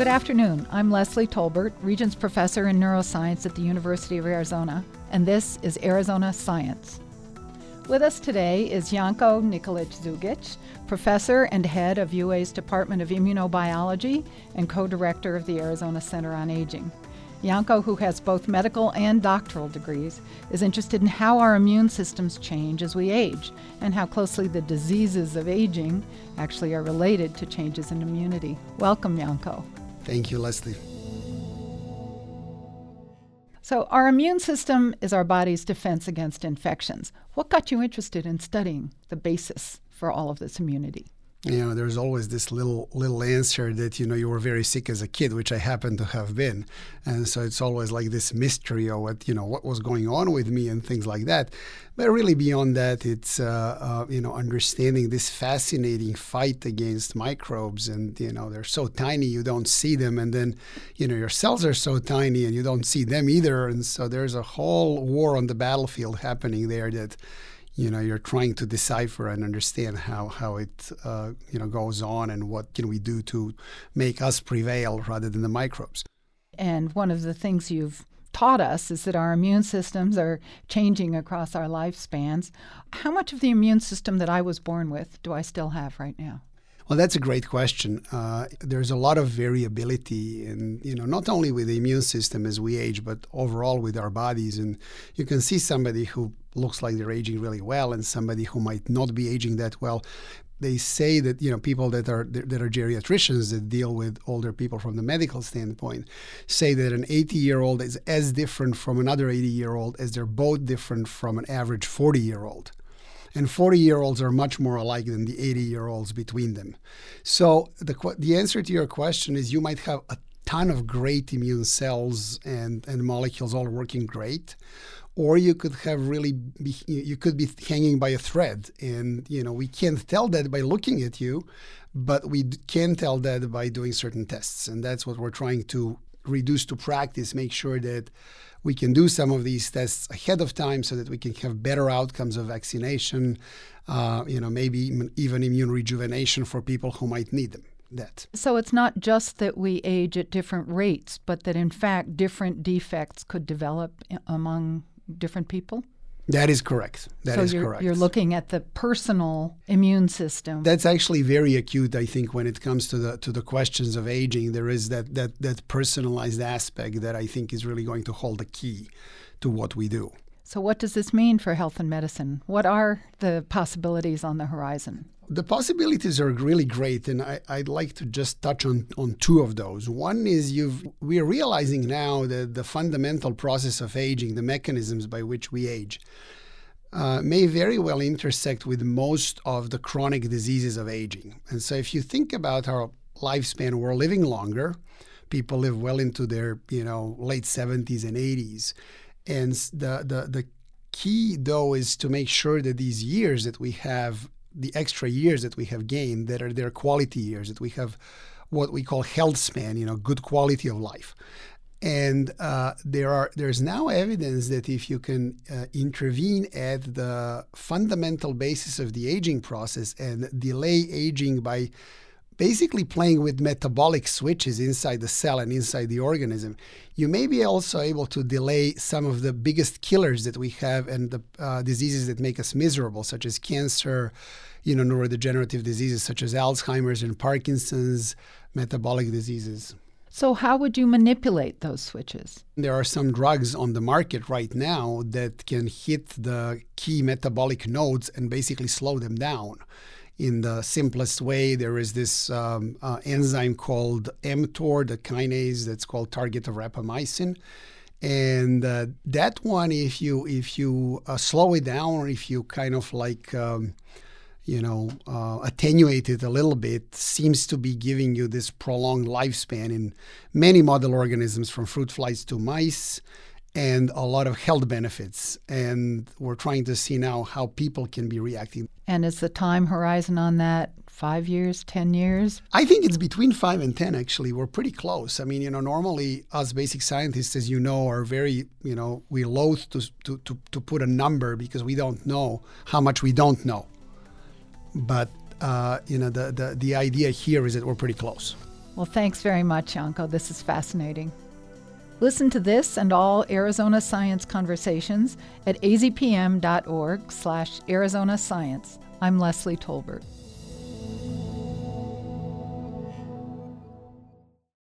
Good afternoon. I'm Leslie Tolbert, Regents Professor in Neuroscience at the University of Arizona, and this is Arizona Science. With us today is Janko Nikolich-Zugich, professor and head of UA's Department of Immunobiology and co director of the Arizona Center on Aging. Janko, who has both medical and doctoral degrees, is interested in how our immune systems change as we age and how closely the diseases of aging actually are related to changes in immunity. Welcome, Janko. Thank you, Leslie. So, our immune system is our body's defense against infections. What got you interested in studying the basis for all of this immunity? You know there's always this little little answer that you know you were very sick as a kid which i happen to have been. And so it's always like this mystery of what you know what was going on with me and things like that. But really beyond that it's uh, uh, you know understanding this fascinating fight against microbes and you know they're so tiny you don't see them. And then you know your cells are so tiny and you don't see them either. And so there's a whole war on the battlefield happening there that you know you're trying to decipher and understand how how it uh, you know goes on and what can we do to make us prevail rather than the microbes. And one of the things you've taught us is that our immune systems are changing across our lifespans. How much of the immune system that I was born with do I still have right now? Well, that's a great question. Uh, there's a lot of variability, in you know, not only with the immune system as we age, but overall with our bodies. And you can see somebody who looks like they're aging really well, and somebody who might not be aging that well. They say that you know people that are that are geriatricians that deal with older people from the medical standpoint say that an 80 year old is as different from another 80 year old as they're both different from an average 40 year old and 40 year olds are much more alike than the 80 year olds between them. So the the answer to your question is you might have a ton of great immune cells and and molecules all working great or you could have really be, you could be hanging by a thread and you know we can't tell that by looking at you but we can tell that by doing certain tests and that's what we're trying to reduce to practice make sure that we can do some of these tests ahead of time so that we can have better outcomes of vaccination, uh, you know, maybe even immune rejuvenation for people who might need them. That. So it's not just that we age at different rates, but that in fact different defects could develop among different people? That is correct. That so is you're, correct. You're looking at the personal immune system. That's actually very acute, I think, when it comes to the to the questions of aging. There is that that that personalized aspect that I think is really going to hold the key to what we do. So, what does this mean for health and medicine? What are the possibilities on the horizon? the possibilities are really great, and I, would like to just touch on, on two of those. One is you've we are realizing now that the fundamental process of aging, the mechanisms by which we age, uh, may very well intersect with most of the chronic diseases of aging. And so, if you think about our lifespan, we're living longer. People live well into their you know late 70s and 80s, and the the the key though is to make sure that these years that we have the extra years that we have gained that are their quality years that we have what we call health span you know good quality of life. And uh, there are there's now evidence that if you can uh, intervene at the fundamental basis of the aging process and delay aging by basically playing with metabolic switches inside the cell and inside the organism, you may be also able to delay some of the biggest killers that we have and the uh, diseases that make us miserable, such as cancer, you know, neurodegenerative diseases such as Alzheimer's and Parkinson's, metabolic diseases. So, how would you manipulate those switches? There are some drugs on the market right now that can hit the key metabolic nodes and basically slow them down in the simplest way, there is this um, uh, enzyme called mTOR, the kinase that's called target of rapamycin. And uh, that one, if you if you uh, slow it down, or if you kind of like um, you know uh, attenuate it a little bit, seems to be giving you this prolonged lifespan in many model organisms, from fruit flies to mice and a lot of health benefits. And we're trying to see now how people can be reacting. And is the time horizon on that five years, 10 years? I think it's between five and 10, actually. We're pretty close. I mean, you know, normally us basic scientists, as you know, are very, you know, we loathe to, to, to, to put a number because we don't know how much we don't know. But, uh, you know, the, the, the idea here is that we're pretty close. Well, thanks very much, Janko. This is fascinating. Listen to this and all Arizona Science conversations at azpm.org slash Arizona Science. I'm Leslie Tolbert.